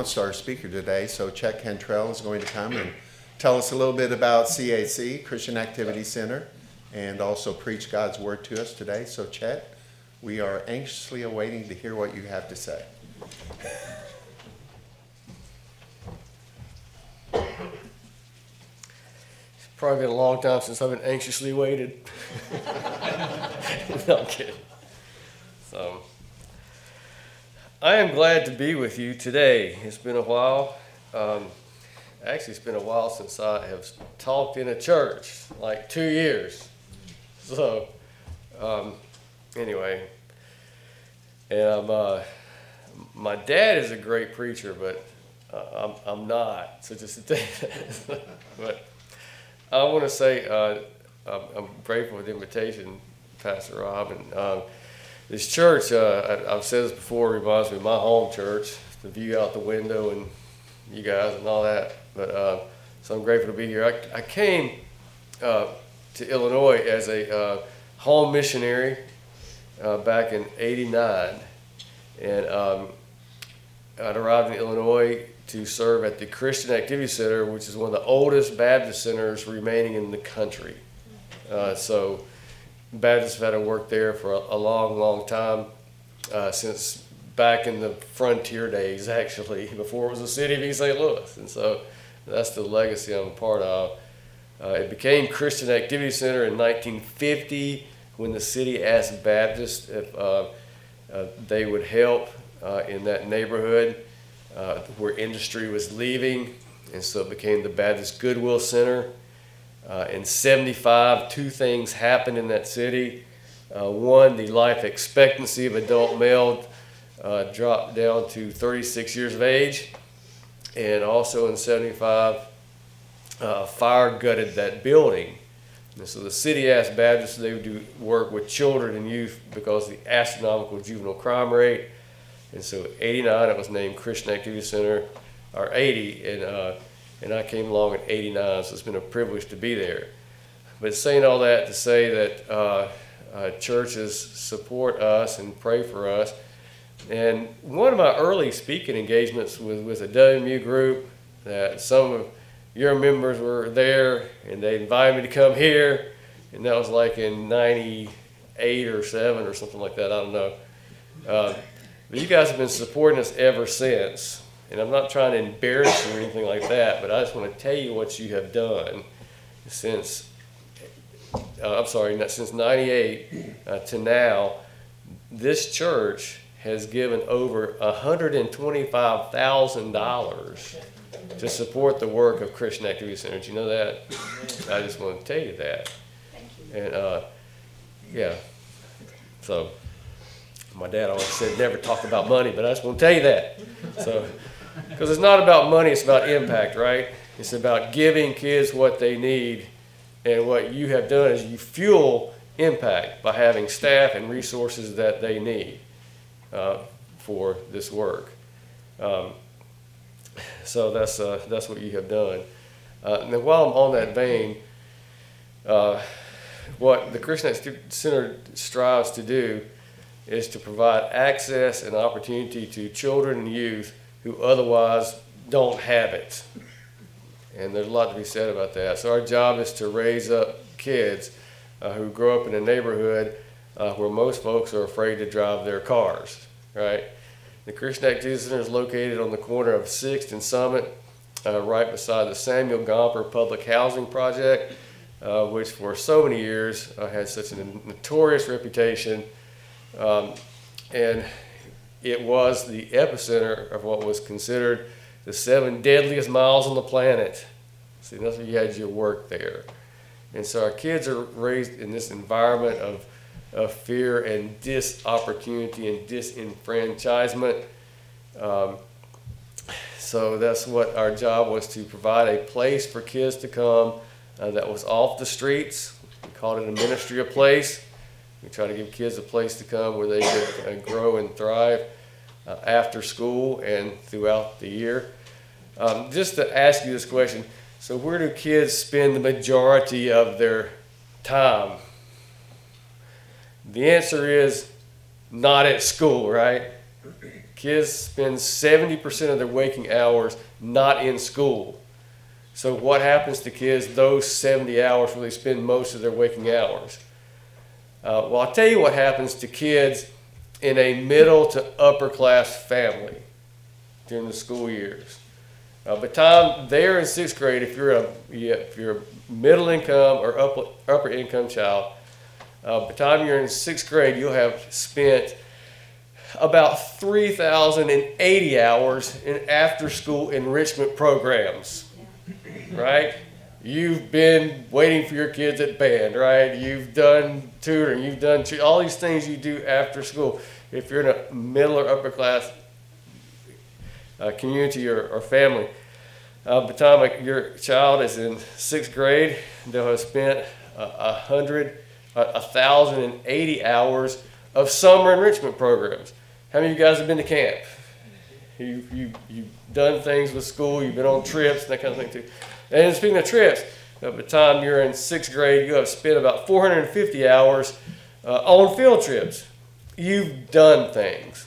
announced our speaker today. So Chet Cantrell is going to come and tell us a little bit about CAC, Christian Activity Center, and also preach God's word to us today. So Chet, we are anxiously awaiting to hear what you have to say. It's probably been a long time since I've been anxiously waited. no, I'm kidding. So, I am glad to be with you today. It's been a while. Um, actually, it's been a while since I have talked in a church, like two years. So, um, anyway, and I'm, uh, my dad is a great preacher, but uh, I'm, I'm not. So just to but I want to say uh, I'm, I'm, grateful for the invitation, Pastor Rob. And um, this church, uh, I, have said this before, reminds me of my home church, the view out the window and you guys and all that. But uh, so I'm grateful to be here. I, I came uh, to Illinois as a uh, home missionary uh, back in '89, and um, I'd arrived in Illinois to serve at the Christian Activity Center, which is one of the oldest Baptist centers remaining in the country. Uh, so Baptists have had to work there for a, a long, long time, uh, since back in the frontier days, actually, before it was a city of East St. Louis. And so that's the legacy I'm a part of. Uh, it became Christian Activity Center in 1950 when the city asked Baptists if uh, uh, they would help uh, in that neighborhood uh, where industry was leaving, and so it became the Baptist Goodwill Center. Uh, in 75, two things happened in that city. Uh, one, the life expectancy of adult male uh, dropped down to 36 years of age. And also in 75, uh, fire gutted that building. And so the city asked Baptists they would do work with children and youth because of the astronomical juvenile crime rate. And so 89, it was named Christian Activity Center, or 80, and, uh, and I came along in 89, so it's been a privilege to be there. But saying all that to say that uh, uh, churches support us and pray for us. And one of my early speaking engagements was with a WMU group that some of your members were there and they invited me to come here. And that was like in 98 or 7 or something like that, I don't know. Uh, but you guys have been supporting us ever since. And I'm not trying to embarrass you or anything like that, but I just want to tell you what you have done since, uh, I'm sorry, since 98 uh, to now. This church has given over $125,000 to support the work of Christian Activity Center. Did you know that? I just want to tell you that. Thank you. And uh, yeah, so my dad always said never talk about money, but I just want to tell you that. So, because it's not about money, it's about impact, right? It's about giving kids what they need, and what you have done is you fuel impact by having staff and resources that they need uh, for this work. Um, so that's uh, that's what you have done. Uh, and while I'm on that vein, uh, what the Christian Center strives to do is to provide access and opportunity to children and youth who otherwise don't have it. And there's a lot to be said about that. So our job is to raise up kids uh, who grow up in a neighborhood uh, where most folks are afraid to drive their cars, right? The Christian Activity Center is located on the corner of 6th and Summit, uh, right beside the Samuel Gompers Public Housing Project, uh, which for so many years uh, had such a notorious reputation um, and it was the epicenter of what was considered the seven deadliest miles on the planet. See, that's where you had your work there. And so our kids are raised in this environment of, of fear and disopportunity and disenfranchisement. Um, so that's what our job was to provide a place for kids to come uh, that was off the streets. We called it a ministry of place. We try to give kids a place to come where they can uh, grow and thrive uh, after school and throughout the year. Um, just to ask you this question so, where do kids spend the majority of their time? The answer is not at school, right? Kids spend 70% of their waking hours not in school. So, what happens to kids those 70 hours where they spend most of their waking hours? Uh, well, I'll tell you what happens to kids in a middle to upper class family during the school years. Uh, by the time they're in sixth grade, if you're a yeah, if you're a middle income or upper upper income child, uh, by the time you're in sixth grade, you'll have spent about 3,080 hours in after school enrichment programs. Right? You've been waiting for your kids at band, right? You've done tutoring, you've done all these things you do after school. If you're in a middle or upper class uh, community or, or family, uh, by the time your child is in sixth grade, they'll have spent a uh, hundred, a a thousand and eighty hours of summer enrichment programs. How many of you guys have been to camp? You, you, you've done things with school, you've been on trips that kind of thing too. And speaking of trips, by the time you're in sixth grade, you have spent about 450 hours uh, on field trips. You've done things.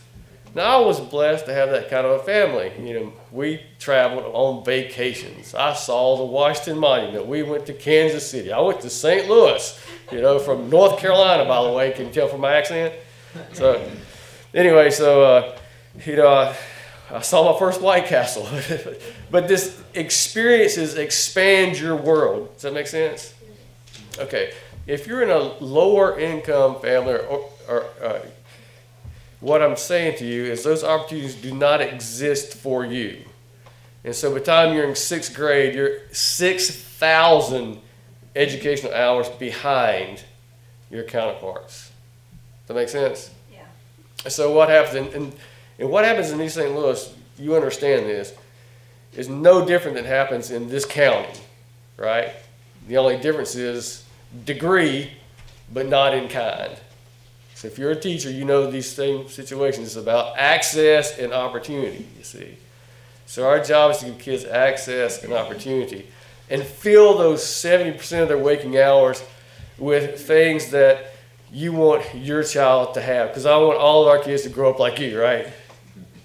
Now, I was blessed to have that kind of a family. You know, we traveled on vacations. I saw the Washington Monument. We went to Kansas City. I went to St. Louis, you know, from North Carolina, by the way. Can you tell from my accent? So, anyway, so, uh, you know, I, saw my first White Castle. but this experiences expand your world. Does that make sense? Okay. If you're in a lower income family or, or uh, what I'm saying to you is those opportunities do not exist for you. And so by the time you're in sixth grade, you're 6,000 educational hours behind your counterparts. Does that make sense? Yeah. So what happens, and what happens in East St. Louis, you understand this, is no different than happens in this county, right? The only difference is degree, but not in kind. So if you're a teacher, you know these same situations. It's about access and opportunity, you see. So our job is to give kids access and opportunity and fill those 70% of their waking hours with things that you want your child to have. Because I want all of our kids to grow up like you, right?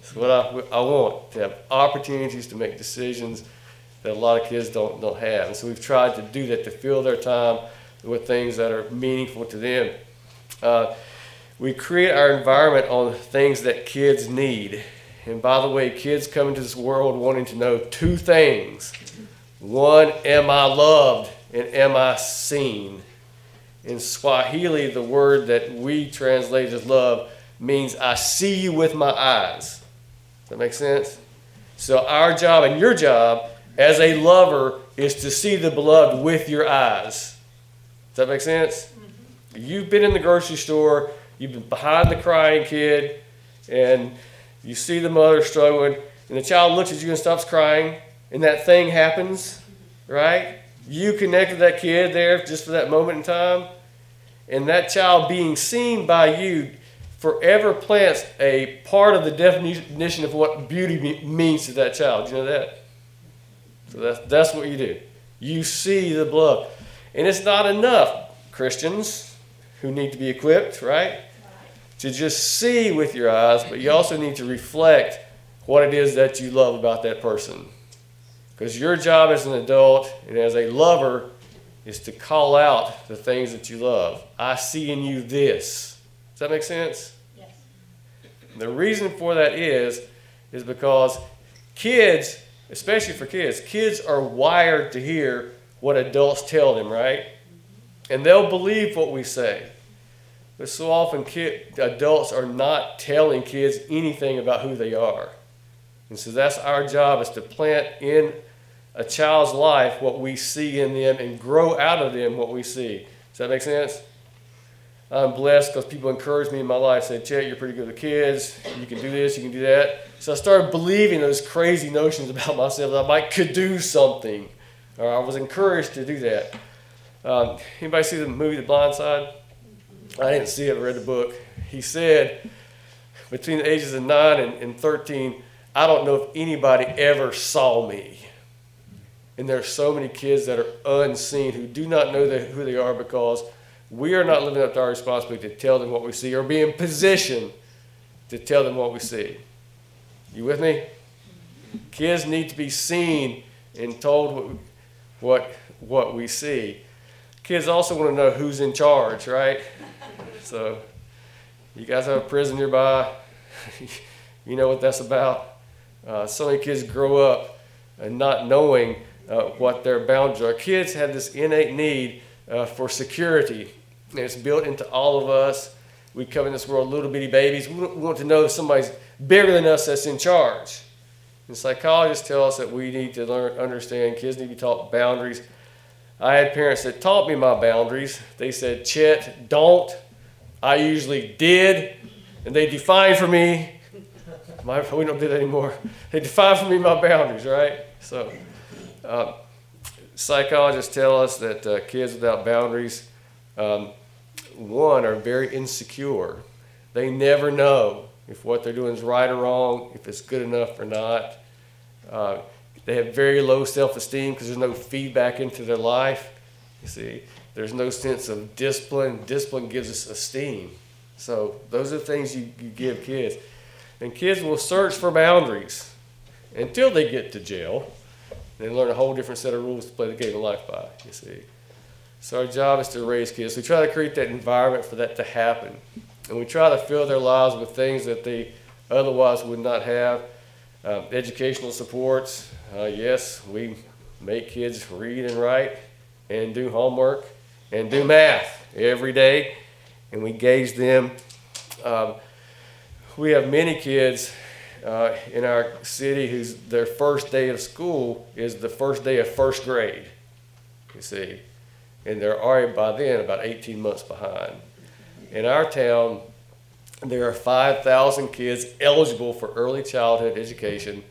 That's what I, I want, to have opportunities to make decisions that a lot of kids don't, don't have. And so we've tried to do that to fill their time with things that are meaningful to them. Uh, we create our environment on things that kids need. And by the way, kids come into this world wanting to know two things. One, am I loved and am I seen? In Swahili, the word that we translate as love means I see you with my eyes. Does that make sense? So, our job and your job as a lover is to see the beloved with your eyes. Does that make sense? Mm-hmm. You've been in the grocery store, you've been behind the crying kid, and you see the mother struggling, and the child looks at you and stops crying, and that thing happens, mm-hmm. right? You connect with that kid there just for that moment in time, and that child being seen by you forever plants a part of the definition of what beauty means to that child. You know that? So that's, that's what you do. You see the blood. And it's not enough, Christians who need to be equipped, right? To just see with your eyes, but you also need to reflect what it is that you love about that person. Because your job as an adult and as a lover is to call out the things that you love. I see in you this. Does that make sense? Yes. The reason for that is, is because kids, especially for kids, kids are wired to hear what adults tell them, right? Mm-hmm. And they'll believe what we say. But so often, kid, adults are not telling kids anything about who they are. And so that's our job is to plant in a child's life what we see in them and grow out of them what we see. Does that make sense? I'm blessed because people encouraged me in my life, say, Chet, you're pretty good with kids. You can do this, you can do that. So I started believing those crazy notions about myself that I might could do something. Or I was encouraged to do that. Um, anybody see the movie The Blind Side? I didn't see it, I read the book. He said, between the ages of 9 and, and 13, I don't know if anybody ever saw me. And there are so many kids that are unseen who do not know that, who they are because we are not living up to our responsibility to tell them what we see or be in position to tell them what we see. You with me? Kids need to be seen and told what, what, what we see. Kids also want to know who's in charge, right? So, you guys have a prison nearby. you know what that's about. Uh, so many kids grow up and not knowing uh, what their boundaries are. Kids have this innate need uh, for security, and it's built into all of us. We come in this world little bitty babies. We want to know if somebody's bigger than us that's in charge. And psychologists tell us that we need to learn, understand, kids need to be taught boundaries. I had parents that taught me my boundaries. They said, Chet, don't. I usually did. And they defined for me, my, we don't do that anymore. They defined for me my boundaries, right? So, uh, psychologists tell us that uh, kids without boundaries, um, one, are very insecure. They never know if what they're doing is right or wrong, if it's good enough or not. Uh, they have very low self esteem because there's no feedback into their life. You see, there's no sense of discipline. Discipline gives us esteem. So, those are things you, you give kids. And kids will search for boundaries until they get to jail. They learn a whole different set of rules to play the game of life by, you see. So, our job is to raise kids. We try to create that environment for that to happen and we try to fill their lives with things that they otherwise would not have. Uh, educational supports, uh, yes, we make kids read and write and do homework and do math every day, and we gauge them. Um, we have many kids uh, in our city whose their first day of school is the first day of first grade. You see, and they're already by then about 18 months behind. In our town, there are 5,000 kids eligible for early childhood education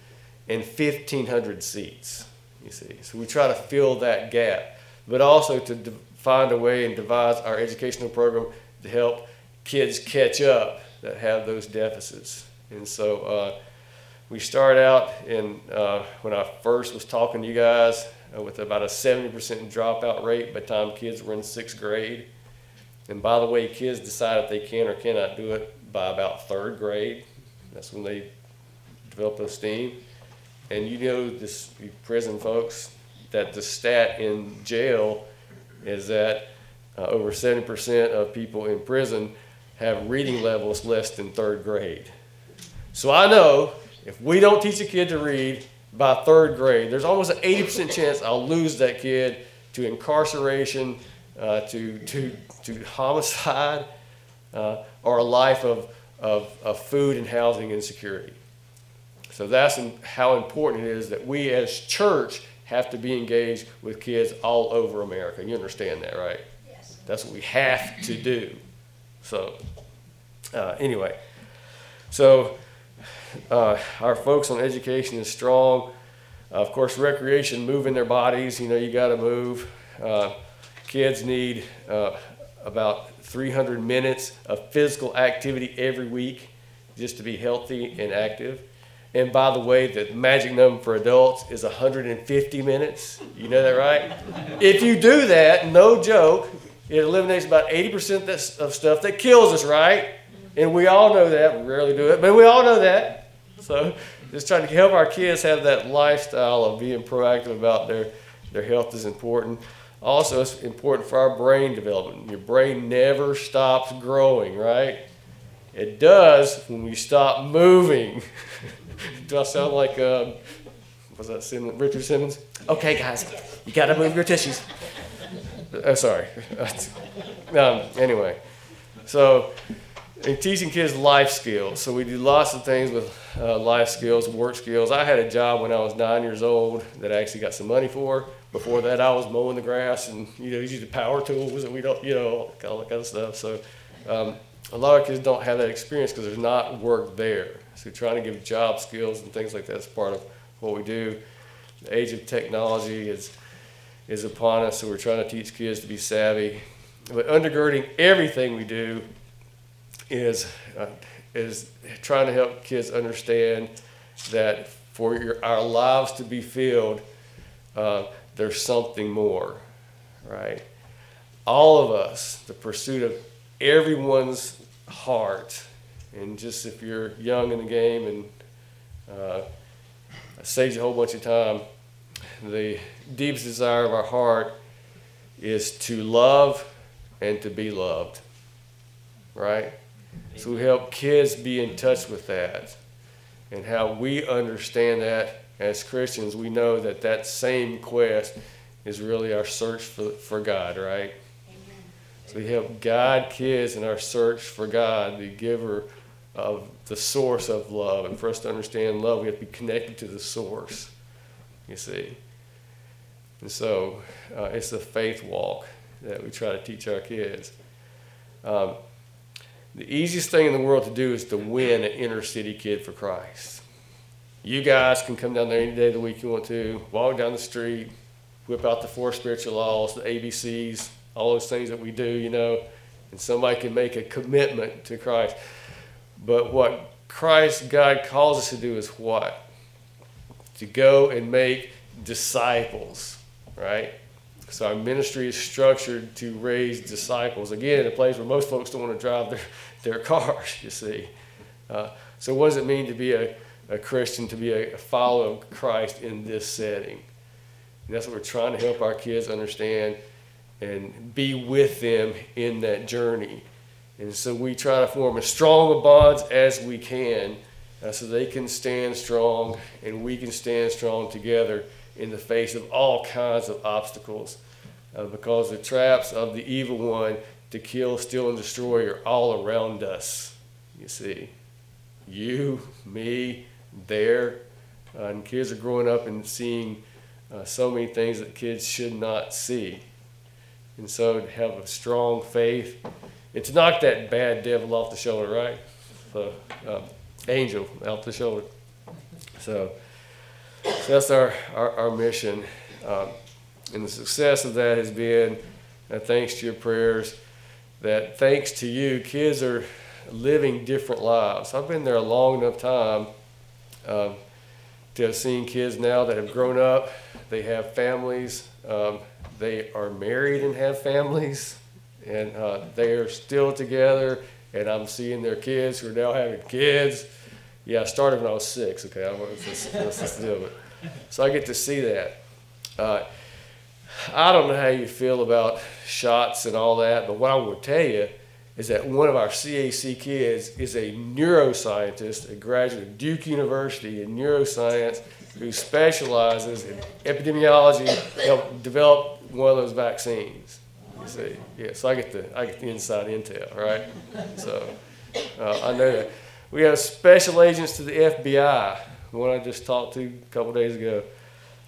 and 1,500 seats. You see, so we try to fill that gap, but also to find a way and devise our educational program to help kids catch up that have those deficits. And so uh, we start out in uh, when I first was talking to you guys uh, with about a 70% dropout rate by the time kids were in sixth grade. And by the way, kids decide if they can or cannot do it by about third grade. That's when they develop esteem. And you know, this you prison folks, that the stat in jail is that uh, over 70% of people in prison have reading levels less than third grade. So I know if we don't teach a kid to read by third grade, there's almost an 80% chance I'll lose that kid to incarceration, uh, to, to to homicide uh, or a life of, of, of food and housing insecurity. So that's how important it is that we as church have to be engaged with kids all over America. You understand that, right? Yes. That's what we have to do. So, uh, anyway, so uh, our folks on education is strong. Uh, of course, recreation, moving their bodies. You know, you got to move. Uh, kids need uh, about 300 minutes of physical activity every week just to be healthy and active. And by the way, the magic number for adults is 150 minutes. You know that, right? if you do that, no joke, it eliminates about 80% of stuff that kills us, right? And we all know that. We rarely do it, but we all know that. So just trying to help our kids have that lifestyle of being proactive about their, their health is important. Also, it's important for our brain development. Your brain never stops growing, right? It does when we stop moving. Do I sound like, uh, was that Sim- Richard Simmons? Okay, guys, you got to move your tissues. Uh, sorry. um, anyway, so in teaching kids life skills, so we do lots of things with uh, life skills, work skills. I had a job when I was nine years old that I actually got some money for before that, I was mowing the grass and you know using the power tools and we don't you know all that kind of stuff. So um, a lot of kids don't have that experience because there's not work there. So trying to give job skills and things like that is part of what we do. The age of technology is is upon us, so we're trying to teach kids to be savvy. But undergirding everything we do is uh, is trying to help kids understand that for your, our lives to be filled, uh, there's something more, right? All of us, the pursuit of everyone's heart, and just if you're young in the game and Uh, saves a whole bunch of time. The deepest desire of our heart is to love and to be loved. Right? So we help kids be in touch with that and how we understand that as Christians. We know that that same quest is really our search for, for God, right? So we help guide kids in our search for God, the giver of the source of love. And for us to understand love, we have to be connected to the source, you see. And so uh, it's a faith walk that we try to teach our kids. Um, the easiest thing in the world to do is to win an inner city kid for Christ. You guys can come down there any day of the week you want to, walk down the street, whip out the four spiritual laws, the ABCs, all those things that we do, you know, and somebody can make a commitment to Christ. But what Christ, God calls us to do is what? To go and make disciples, right? So our ministry is structured to raise disciples. Again, in a place where most folks don't want to drive their, their cars, you see. Uh, so what does it mean to be a, a Christian, to be a follower of Christ in this setting? And that's what we're trying to help our kids understand and be with them in that journey. And so we try to form as strong bonds as we can uh, so they can stand strong and we can stand strong together in the face of all kinds of obstacles. Uh, because the traps of the evil one to kill, steal, and destroy are all around us. You see, you, me, there. Uh, and kids are growing up and seeing uh, so many things that kids should not see. And so to have a strong faith and to knock that bad devil off the shoulder, right? So, um, angel off the shoulder. So, so that's our, our, our mission. Um, and the success of that has been, uh, thanks to your prayers, that thanks to you, kids are living different lives. I've been there a long enough time um, to have seen kids now that have grown up, they have families, um, they are married and have families, and uh, they are still together. And I'm seeing their kids who are now having kids. Yeah, I started when I was six. Okay, I was just, let's just do it. So I get to see that. Uh, I don't know how you feel about shots and all that, but what I will tell you is that one of our CAC kids is a neuroscientist, a graduate of Duke University in neuroscience, who specializes in epidemiology, help develop one of those vaccines. You see, yeah. So I get the I get the inside intel, right? So uh, I know that we have special agents to the FBI. One I just talked to a couple days ago.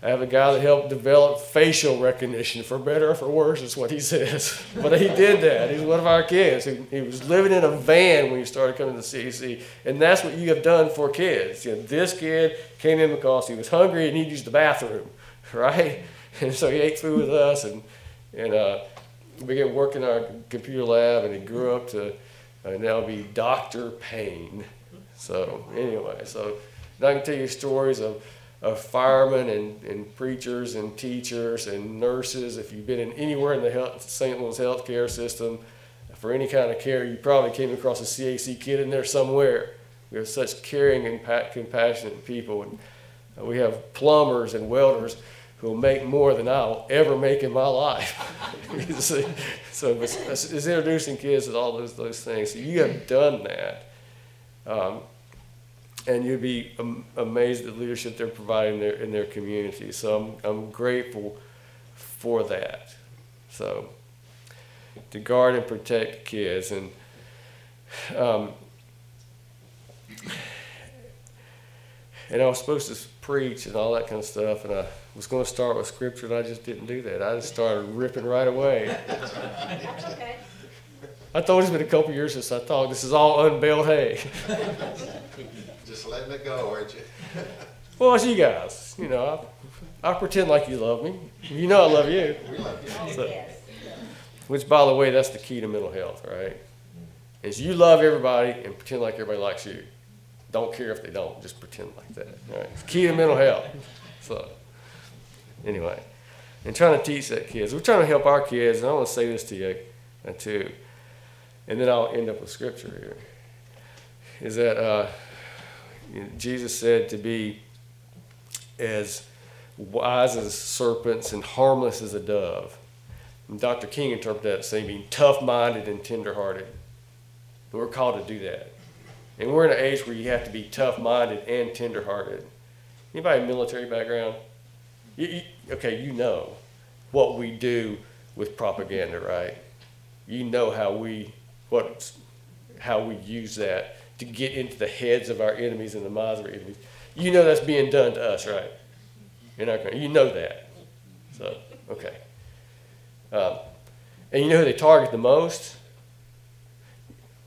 I have a guy that helped develop facial recognition, for better or for worse, is what he says. but he did that. He's one of our kids. He, he, was living in a van when he started coming to the CAC. And that's what you have done for kids. You know, this kid came in because he was hungry and he used the bathroom, right? And so he ate food with us and, and uh, began working in our computer lab and he grew up to uh, now be Dr. Payne. So anyway, so I can tell you stories of of firemen and, and preachers and teachers and nurses. If you've been in anywhere in the health, St. Louis healthcare system for any kind of care, you probably came across a CAC kid in there somewhere. We have such caring and compassionate people. And we have plumbers and welders who will make more than I'll ever make in my life. so it's, it's, introducing kids to all those, those things. So you have done that. Um, and you'd be am- amazed at the leadership they're providing in their, in their community. So I'm, I'm grateful for that. So to guard and protect kids and um, and I was supposed to preach and all that kind of stuff, and I was going to start with scripture, and I just didn't do that. I just started ripping right away. okay. I thought it's been a couple years since I thought this is all unbaled hay. Just letting it go, aren't you? well, it's you guys. You know, I, I, pretend like you love me. You know I love you. We love you. So, which, by the way, that's the key to mental health, right? Is you love everybody and pretend like everybody likes you. Don't care if they don't. Just pretend like that. Right? It's key to mental health. So, anyway, and trying to teach that kids. We're trying to help our kids, and I want to say this to you uh, too, and then I'll end up with scripture here. Is that uh, Jesus said to be as wise as serpents and harmless as a dove. And Dr. King interpreted that saying being tough minded and tender hearted. We're called to do that. And we're in an age where you have to be tough minded and tender hearted. Anybody military background? You, you, okay, you know what we do with propaganda, right? You know how we what how we use that to get into the heads of our enemies and the minds of our enemies. You know that's being done to us, right? You're not going. You know that. So okay. Um, and you know who they target the most?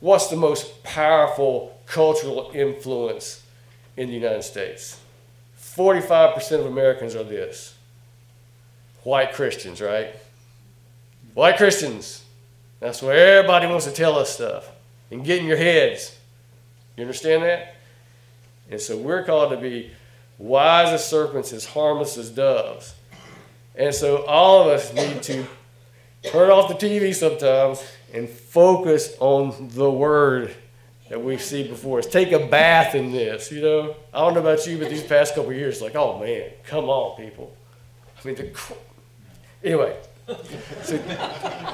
What's the most powerful cultural influence in the United States? 45% of Americans are this white Christians, right? White Christians. That's where everybody wants to tell us stuff and get in your heads. You understand that? And so we're called to be wise as serpents, as harmless as doves. And so all of us need to turn off the TV sometimes and focus on the word that we see before us. Take a bath in this, you know. I don't know about you, but these past couple years, like, oh man, come on, people. I mean, the anyway. So,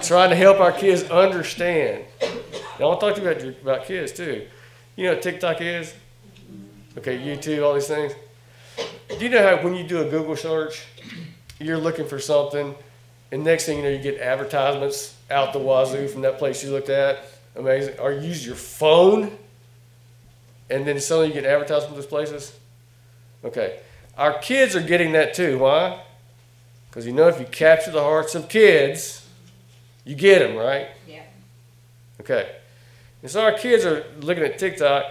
trying to help our kids understand. Now, I want to talk to you about, about kids too. You know what TikTok is? Okay, YouTube, all these things. Do you know how when you do a Google search, you're looking for something, and next thing you know, you get advertisements out the wazoo from that place you looked at? Amazing. Or you use your phone, and then suddenly you get advertisements from those places? Okay. Our kids are getting that too. Why? Because you know, if you capture the hearts of kids, you get them, right? Yeah. Okay. And so our kids are looking at TikTok,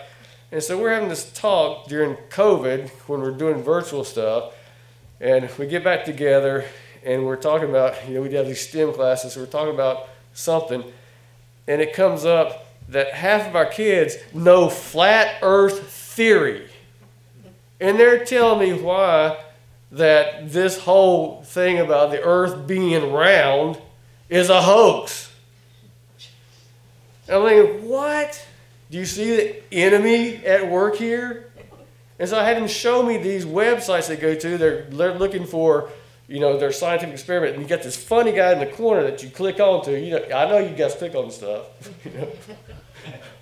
and so we're having this talk during COVID when we're doing virtual stuff, and we get back together and we're talking about, you know, we have these STEM classes, so we're talking about something, and it comes up that half of our kids know flat earth theory. And they're telling me why that this whole thing about the earth being round is a hoax. And I'm what? Do you see the enemy at work here? And so I had them show me these websites they go to. They're, they're looking for, you know, their scientific experiment. And you got this funny guy in the corner that you click onto. You know, I know you guys click on stuff. you know.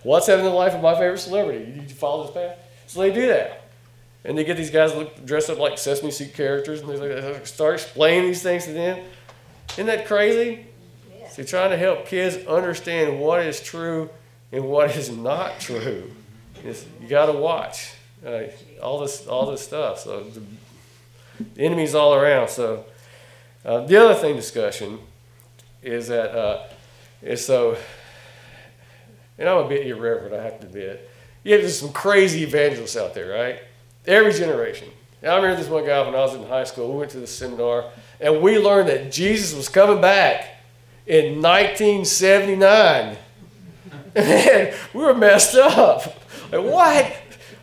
What's happening in the life of my favorite celebrity? You need to follow this path. So they do that. And they get these guys look, dressed up like Sesame Street characters, and they start explaining these things to them. Isn't that crazy? Yeah. So trying to help kids understand what is true and what is not true. It's, you got to watch uh, all this all this stuff. So the, the enemy's all around. So uh, the other thing discussion is that uh, is so, and I'm a bit irreverent. I have to admit. yeah, there's some crazy evangelists out there, right? Every generation. And I remember this one guy when I was in high school. We went to the seminar, and we learned that Jesus was coming back in 1979. Man, we were messed up. Like, what?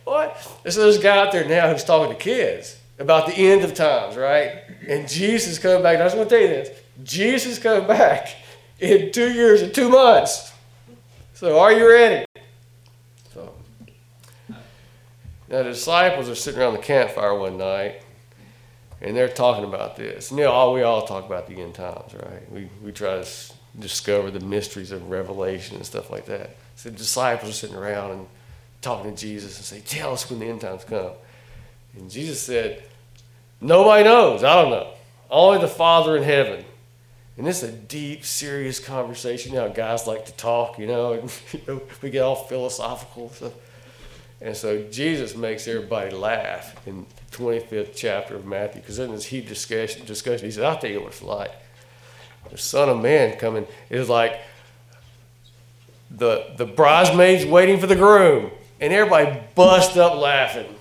What? And so there's a guy out there now who's talking to kids about the end of times, right? And Jesus coming back. I just want to tell you this Jesus coming back in two years and two months. So are you ready? So now the disciples are sitting around the campfire one night and they're talking about this. You know, all, we all talk about the end times, right? We, we try to discover the mysteries of Revelation and stuff like that. So the disciples are sitting around and talking to Jesus and say, Tell us when the end times come. And Jesus said, Nobody knows. I don't know. Only the Father in heaven. And this is a deep, serious conversation. You know, guys like to talk, you know, and you know, we get all philosophical. So. And so Jesus makes everybody laugh in the 25th chapter of Matthew, because in this heat discussion, discussion, he said, I'll tell you what it's like. The Son of Man coming is like the, the bridesmaids waiting for the groom, and everybody bust up laughing.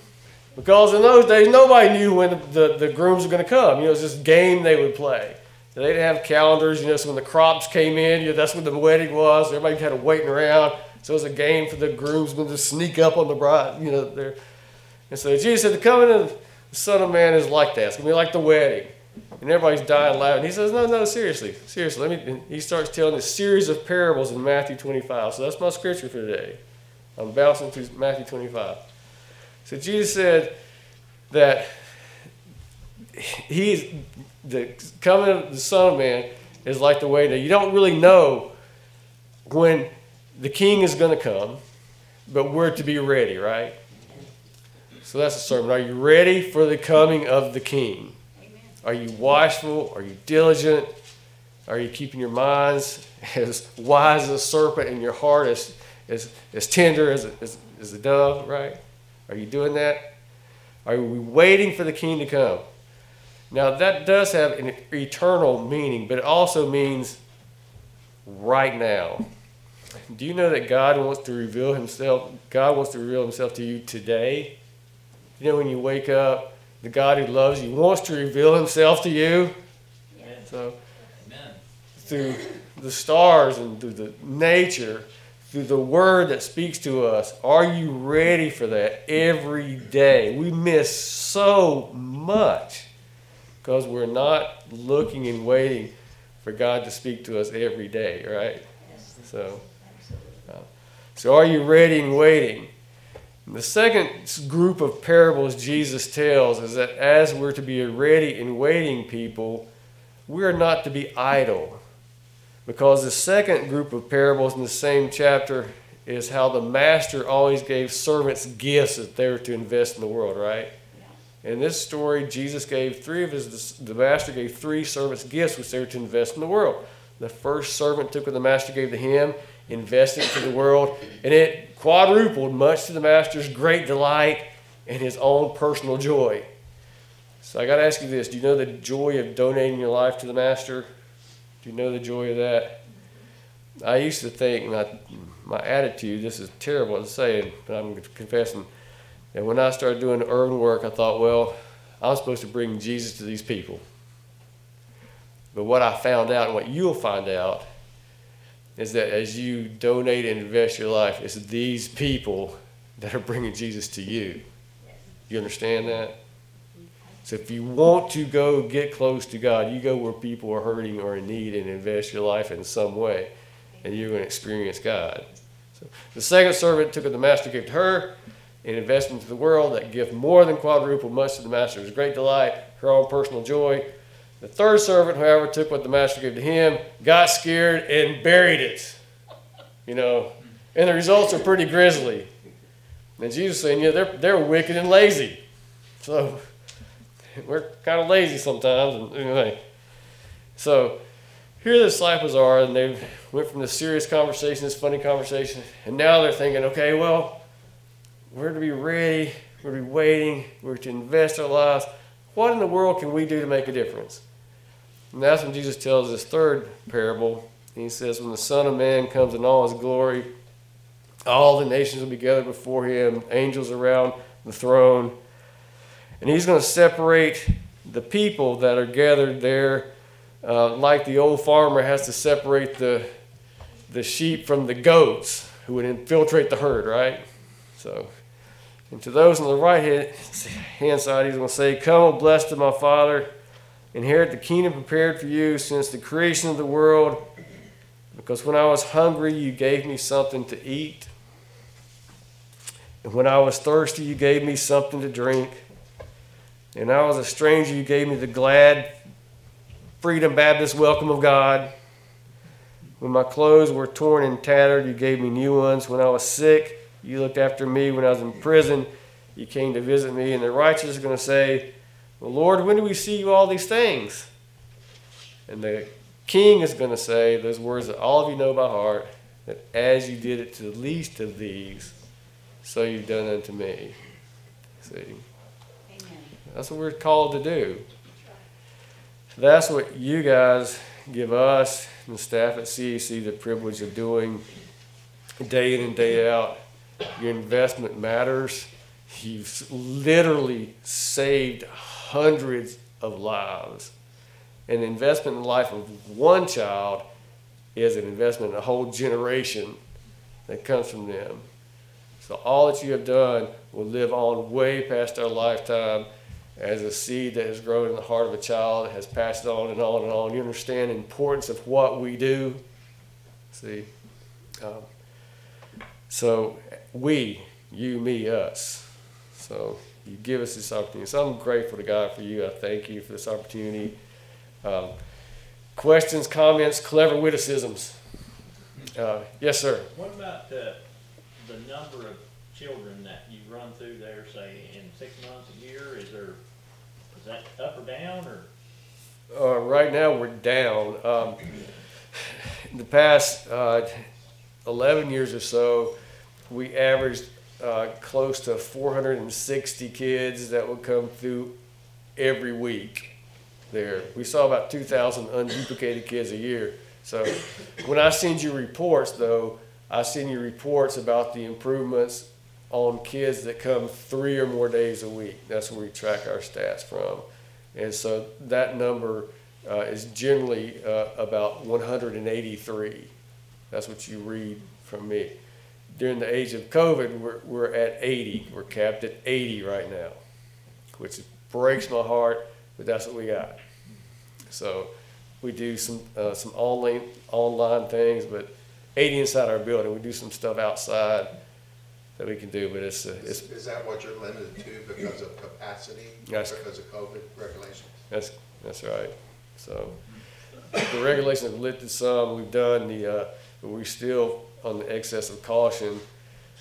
Because in those days, nobody knew when the, the, the grooms were going to come. You know, it was this game they would play. They didn't have calendars. You know, so when the crops came in, you know, that's when the wedding was. Everybody kind of waiting around. So it was a game for the groomsmen to sneak up on the bride. You know, there. And so Jesus said, "The coming of the Son of Man is like that. It's gonna be like the wedding." And everybody's dying laughing. He says, "No, no, seriously, seriously." Let me. and he starts telling a series of parables in Matthew 25. So that's my scripture for today. I'm bouncing through Matthew 25. So Jesus said that he's the coming of the Son of Man is like the way that you don't really know when the King is going to come, but we're to be ready, right? So that's the sermon. Are you ready for the coming of the King? Are you watchful? Are you diligent? Are you keeping your minds as wise as a serpent and your heart as, as, as tender as a, as, as a dove, right? Are you doing that? Are we waiting for the king to come? Now, that does have an eternal meaning, but it also means right now. Do you know that God wants to reveal himself? God wants to reveal himself to you today. You know, when you wake up, the God who loves you wants to reveal himself to you. So, through the stars and through the nature, through the word that speaks to us. Are you ready for that every day? We miss so much because we're not looking and waiting for God to speak to us every day, right? So, uh, so are you ready and waiting? The second group of parables Jesus tells is that as we're to be a ready and waiting people, we are not to be idle. Because the second group of parables in the same chapter is how the master always gave servants gifts that they were to invest in the world, right? In this story, Jesus gave three of his, the master gave three servants gifts which they were to invest in the world. The first servant took what the master gave to him, invested it to the world, and it quadrupled, much to the master's great delight and his own personal joy. So I got to ask you this do you know the joy of donating your life to the master? Do you know the joy of that? I used to think, my, my attitude, this is terrible to say, but I'm confessing, and when I started doing urban work, I thought, well, I'm supposed to bring Jesus to these people. But what I found out, and what you'll find out, is that as you donate and invest your life, it's these people that are bringing Jesus to you. You understand that? So if you want to go get close to God, you go where people are hurting or in need and invest your life in some way, and you're going to experience God. So the second servant took what the master gave to her and invested into the world. That gift more than quadrupled much to the master's great delight, her own personal joy. The third servant, however, took what the master gave to him, got scared, and buried it. You know, and the results are pretty grisly. And Jesus saying, yeah, they're, they're wicked and lazy. So we're kind of lazy sometimes. And anyway, so here the disciples are, and they went from this serious conversation, this funny conversation, and now they're thinking, okay, well, we're to be ready, we're to be waiting, we're to invest our lives. What in the world can we do to make a difference? And that's when Jesus tells this third parable. He says, When the Son of Man comes in all his glory, all the nations will be gathered before him, angels around the throne. And he's going to separate the people that are gathered there, uh, like the old farmer has to separate the, the sheep from the goats who would infiltrate the herd, right? So, and to those on the right hand, side, he's going to say, Come, blessed of my Father, inherit the kingdom prepared for you since the creation of the world. Because when I was hungry, you gave me something to eat. And when I was thirsty, you gave me something to drink. And I was a stranger, you gave me the glad Freedom Baptist welcome of God. When my clothes were torn and tattered, you gave me new ones. When I was sick, you looked after me. When I was in prison, you came to visit me. And the righteous are going to say, Well, Lord, when do we see you all these things? And the king is going to say those words that all of you know by heart that as you did it to the least of these, so you've done unto me. See? That's what we're called to do. That's what you guys give us and the staff at CAC the privilege of doing day in and day out. Your investment matters. You've literally saved hundreds of lives. An investment in the life of one child is an investment in a whole generation that comes from them. So all that you have done will live on way past our lifetime as a seed that has grown in the heart of a child, has passed on and on and on. You understand the importance of what we do. See, um, so we, you, me, us. So you give us this opportunity. So I'm grateful to God for you. I thank you for this opportunity. Um, questions, comments, clever witticisms? Uh, yes, sir. What about the, the number of children that you run through there, say, in six months, a year? Is there, is that up or down, or? Uh, right now, we're down. Um, in the past uh, 11 years or so, we averaged uh, close to 460 kids that would come through every week there. We saw about 2,000 unduplicated kids a year. So when I send you reports, though, I send you reports about the improvements on kids that come three or more days a week. That's where we track our stats from. And so that number uh, is generally uh, about 183. That's what you read from me. During the age of COVID, we're, we're at 80. We're capped at 80 right now, which breaks my heart, but that's what we got. So we do some uh, some online online things, but 80 inside our building. We do some stuff outside that we can do, but it's uh, it's Is, is that what you're limited to because of capacity? Yes. Because of COVID regulations? That's, that's right. So, the regulations have lifted some, we've done the, uh, but we still, on the excess of caution,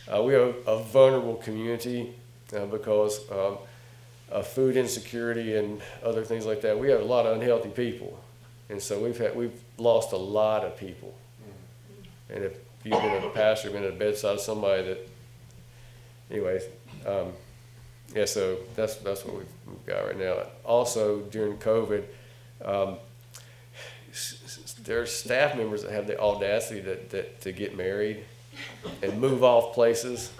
uh, we have a vulnerable community, uh, because, um, of food insecurity and other things like that. We have a lot of unhealthy people. And so we've had, we've lost a lot of people. And if you've been a pastor, been at the bedside of somebody that, anyways, um, yeah, so that's, that's what we've, got right now. Also, during COVID, um, s- s- there are staff members that have the audacity that, that, to get married and move off places,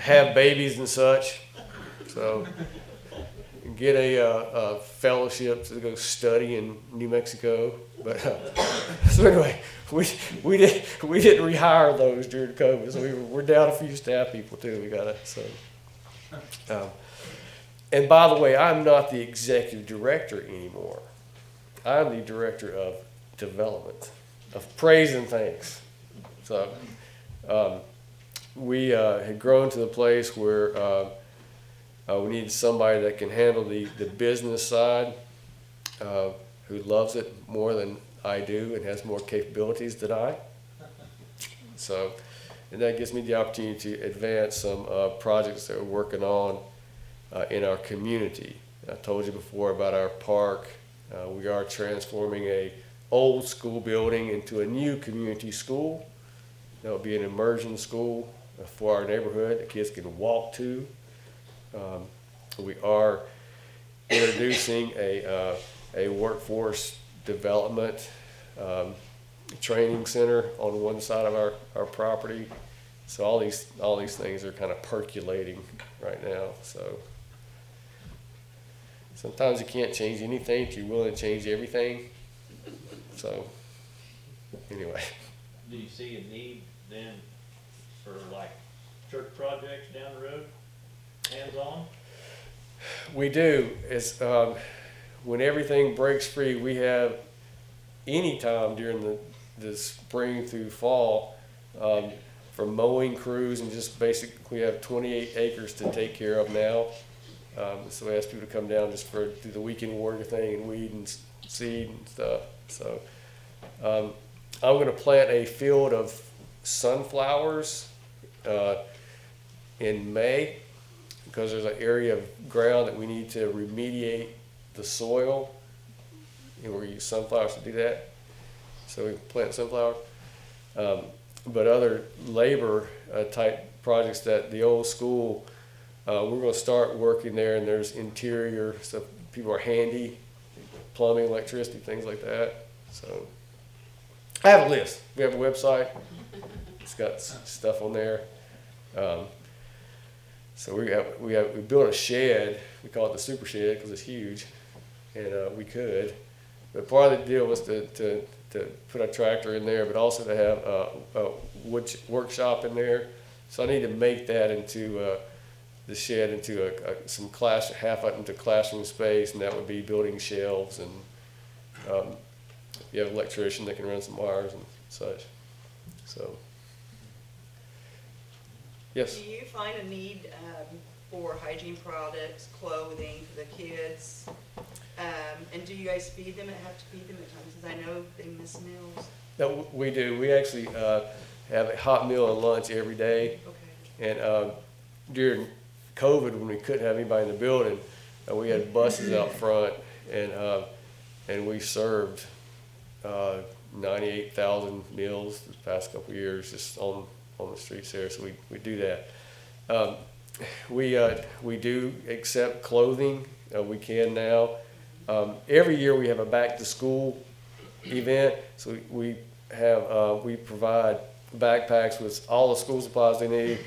have babies and such. So, get a, uh, a fellowship to go study in New Mexico. But uh, so anyway, we we did we didn't rehire those during COVID, so we were, down a few staff people too. We got to so. Um, and by the way, I'm not the executive director anymore. I'm the director of development, of praise and thanks. So um, we uh, had grown to the place where uh, we need somebody that can handle the, the business side, uh, who loves it more than I do and has more capabilities than I. So, and that gives me the opportunity to advance some uh, projects that we're working on uh, in our community. I told you before about our park. Uh, we are transforming a old school building into a new community school. That will be an immersion school for our neighborhood that kids can walk to. Um, we are introducing a, uh, a workforce development um, training center on one side of our, our property. So all these all these things are kind of percolating right now. So sometimes you can't change anything, but you're willing to change everything. So anyway, Do you see a need then for like church projects down the road, hands-on? we do. It's um, when everything breaks free, we have any time during the the spring through fall um, for mowing crews and just basically We have 28 acres to take care of now. Um, so we ask people to come down just for do the weekend warrior thing and weed and seed and stuff. So um, I'm going to plant a field of sunflowers uh, in May because there's an area of ground that we need to remediate the soil. And we use sunflowers to do that. So we plant sunflower. Um, but other labor uh, type projects that the old school, uh, we're going to start working there, and there's interior stuff. People are handy, plumbing, electricity, things like that. So I have a list. We have a website. It's got stuff on there. Um, so we have we have we built a shed. We call it the super shed because it's huge, and uh, we could. But part of the deal was to, to, to put a tractor in there, but also to have a, a wood workshop in there. So I need to make that into uh, the shed into a, a, some class half into classroom space, and that would be building shelves and um, you have an electrician that can run some wires and such. So yes. Do you find a need um, for hygiene products, clothing for the kids. Um, and do you guys feed them and have to feed them at times? Cause I know they miss meals. No, we do. We actually uh, have a hot meal and lunch every day. Okay. And uh, during COVID, when we couldn't have anybody in the building, uh, we had buses out front, and uh, and we served uh, 98,000 meals the past couple of years just on on the streets there. So we, we do that. Um, we uh, we do accept clothing. Uh, we can now. Um, every year we have a back to school event. So we, have uh, we provide backpacks with all the school supplies they need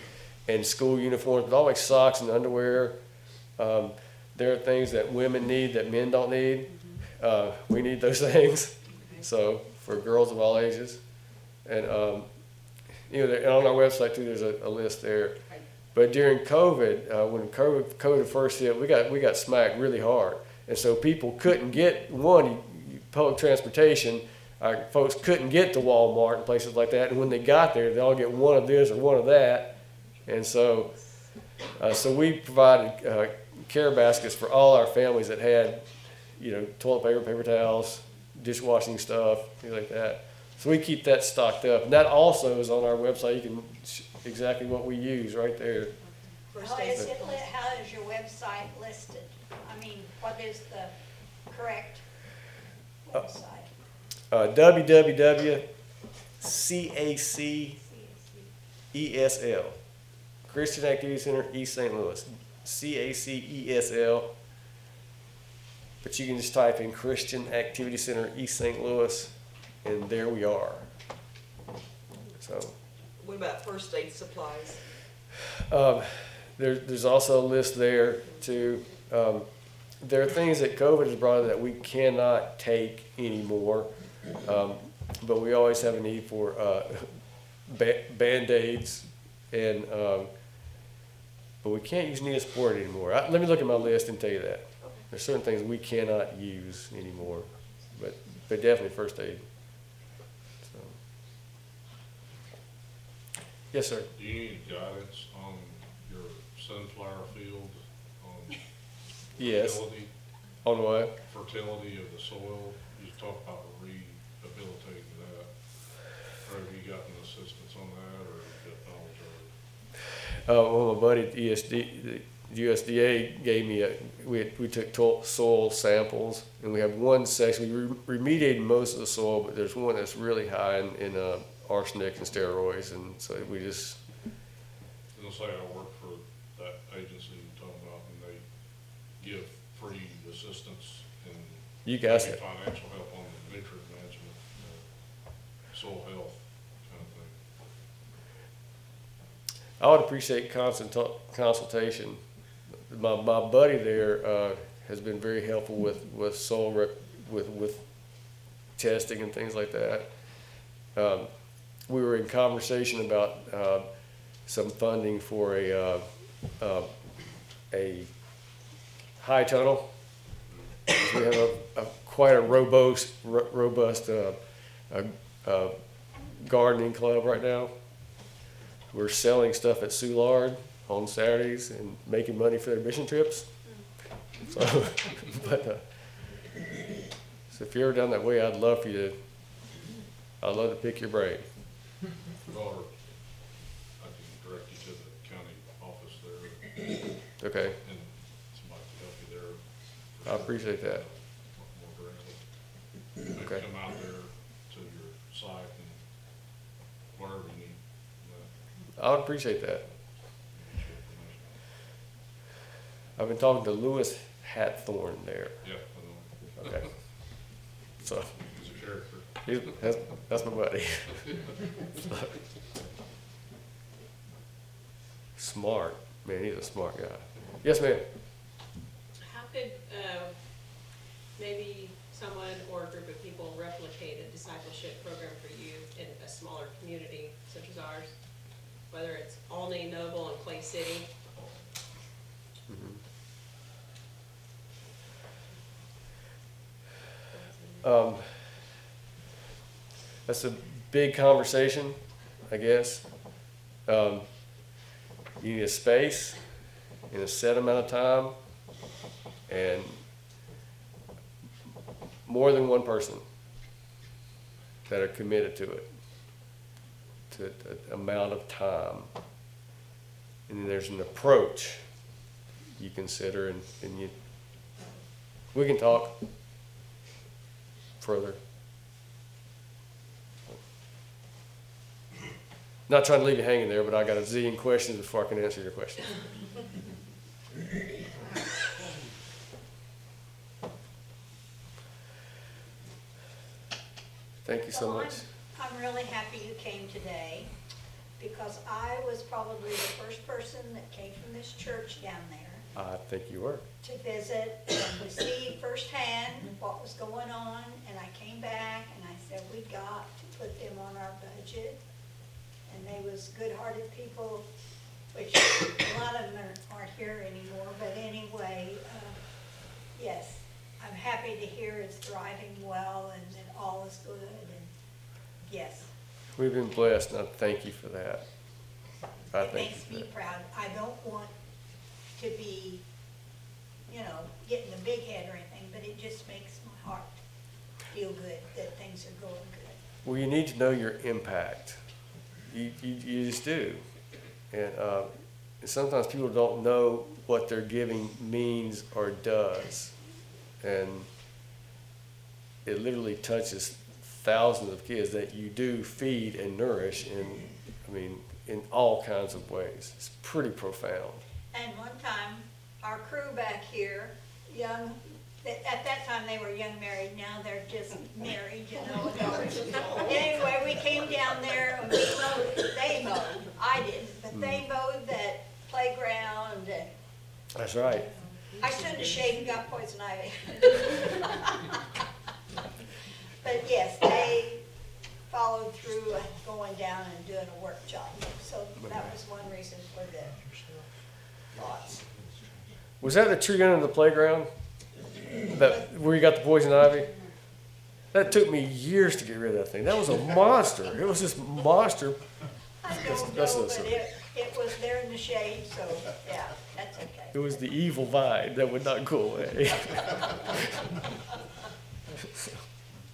and school uniforms, but always socks and underwear. Um, there are things that women need that men don't need. Uh, we need those things. So for girls of all ages, and um, you know, and on our website too, there's a, a list there. But during COVID, uh, when COVID, COVID first hit, we got we got smacked really hard, and so people couldn't get one public transportation. Our folks couldn't get to Walmart and places like that, and when they got there, they all get one of this or one of that, and so uh, so we provided uh, care baskets for all our families that had, you know, toilet paper, paper towels, dishwashing stuff, things like that. So we keep that stocked up, and that also is on our website. You can exactly what we use right there. How is it, li- how is your website listed? I mean, what is the correct Uh, website? Uh, E Christian Activity Center, East St. Louis. C-A-C-E-S-L. But you can just type in Christian Activity Center, East St. Louis, and there we are. So. What about first aid supplies? Um, there, there's also a list there too. Um, there are things that COVID has brought in that we cannot take anymore, um, but we always have a need for uh, ba- band-aids and um, but we can't use Neosporin anymore. I, let me look at my list and tell you that. There's certain things we cannot use anymore, but but definitely first aid. Yes, sir. Do you need guidance on your sunflower field, on Yes. fertility, On what? fertility of the soil? You talked about rehabilitating that. Or have you gotten assistance on that, or you got knowledge of it? Uh, well, my buddy at ESD, the USDA gave me a, we, we took to- soil samples and we have one section, we re- remediated most of the soil, but there's one that's really high in, in uh, arsenic and steroids. And so we just, let's say I work for that agency you're talking about, and they give free assistance and you guys, maybe financial help on the nutrient management, uh, soil health kind of thing. I would appreciate consult, consultation. My, my buddy there, uh, has been very helpful with, with soil with, with testing and things like that. Um, we were in conversation about, uh, some funding for a, uh, uh, a high tunnel. We have a, a quite a robust, ro- robust, uh, uh, uh, gardening club right now. We're selling stuff at Soulard on Saturdays and making money for their mission trips. So, but, uh, so if you're ever down that way, I'd love for you to, I'd love to pick your brain. Or I can direct you to the county office there, Okay, and somebody can help you there. I appreciate that. More directly. Okay. come out there to your site and whatever you need, uh, I would appreciate that. get your information. I've been talking to Lewis Hatthorn there. Yeah, I know, Okay. So, he's a character. He's, that's, that's my buddy. Smart, man, he's a smart guy. Yes, ma'am. How could, uh, maybe someone or a group of people replicate a discipleship program for you in a smaller community such as ours? Whether it's Olney, Noble, and Clay City? Um, that's a big conversation, I guess. Um, you need a space, in a set amount of time and more than one person that are committed to it, to the amount of time. And then there's an approach you consider and, and you, we can talk further. Not trying to leave you hanging there, but I got a zillion questions before I can answer your question. Thank you so Well, I'm- much. I'm really happy you came today because I was probably the first person that came from this church down there I think you were. to visit and to see firsthand what was going on. And I came back and I said, we got to put them on our budget. And they was good-hearted people, which a lot of them are- aren't here anymore. But anyway, uh, yes, I'm happy to hear it's thriving well and that all is good. And yes, We've been blessed, and I thank you for that. I it thank you makes for me that. proud. I don't want to be, you know, getting a big head or anything, but it just makes my heart feel good that things are going good. Well, you need to know your impact. You, you, you just do. And, uh, sometimes people don't know what their giving means or does. And it literally touches thousands of kids that you do feed and nourish in, I mean, in all kinds of ways. It's pretty profound. And one time, our crew back here, young, at that time they were young married, now they're just married, you know. That's right. I stood in the shade and got poison ivy. But yes, they followed through and going down and doing a work job. So that was one reason for the lots. Was that the tree under the playground? That, where you got the poison ivy? That took me years to get rid of that thing. That was a monster. It was this monster. I That's- don't that's know, so- but it, it was there in the shade, so yeah, that's okay. It was the evil vine that would not go away.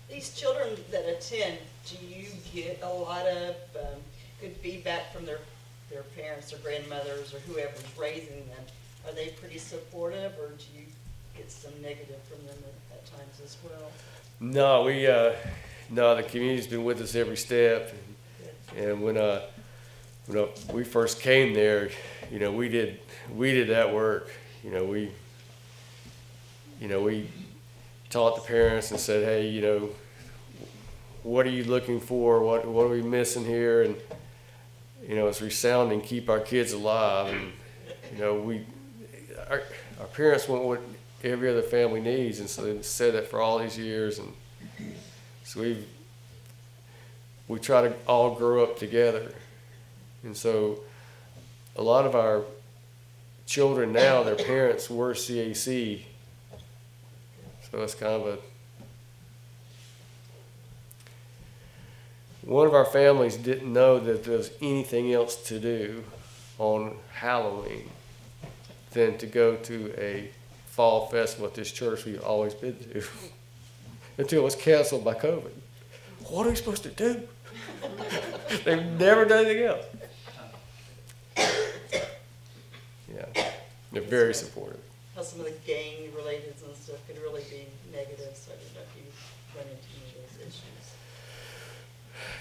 These children that attend, do you get a lot of, um, good feedback from their, their parents or grandmothers or whoever's raising them? Are they pretty supportive or do you get some negative from them at, at times as well? No, we, uh, no, the community's been with us every step. And when, uh, when uh, we first came there, you know, we did, we did that work. You know, we, you know, we taught the parents and said, hey, you know, what are you looking for? What, what are we missing here? And, you know, it's resounding, keep our kids alive. And, you know, we, our, our parents want what every other family needs. And so they've said that for all these years. And so we've, we try to all grow up together. And so a lot of our children now, their parents were CAC. So it's kind of a. One of our families didn't know that there was anything else to do on Halloween than to go to a fall festival at this church we've always been to until it was canceled by COVID. What are we supposed to do? They've never done anything else. Yeah, they're very supportive. How some of the gang related and stuff could really be negative, so I don't know if you run into any of those issues.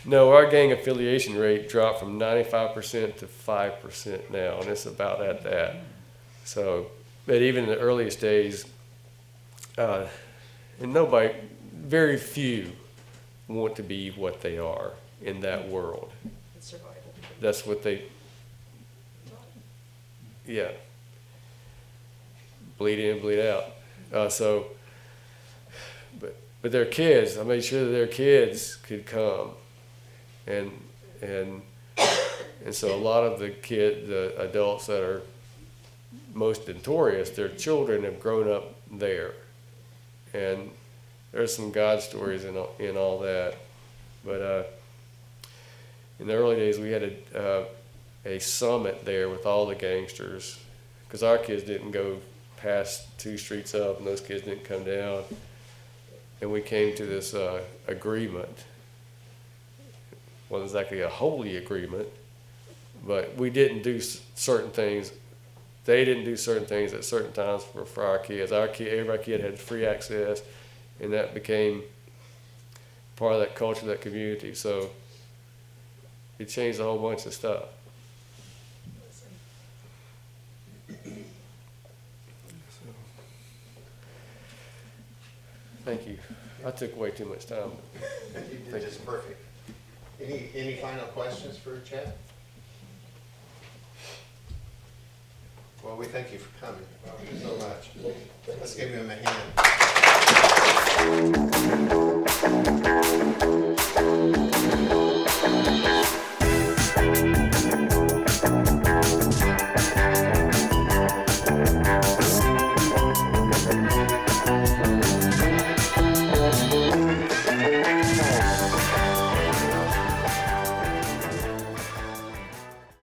No, our gang affiliation rate dropped from 95% to 5% now, and it's about at that. So, but even in the earliest days, uh, and nobody, very few want to be what they are in that world. It's survival. That's what they, yeah. Bleed in, bleed out. Uh, so, but but their kids, I made sure that their kids could come, and and and so a lot of the kid, the adults that are most notorious, their children have grown up there, and there's some God stories in all, in all that, but uh, in the early days we had a uh, a summit there with all the gangsters because our kids didn't go past two streets up and those kids didn't come down. And we came to this uh, agreement. wasn't exactly a holy agreement, but we didn't do certain things. They didn't do certain things at certain times for, for our kids. Our kid, every kid had free access, and that became part of that culture, that community. So it changed a whole bunch of stuff. Thank you. I took way too much time. You did just perfect. Any, any final questions for Chet? Well, we thank you for coming. Thank you so much. Let's give him a hand.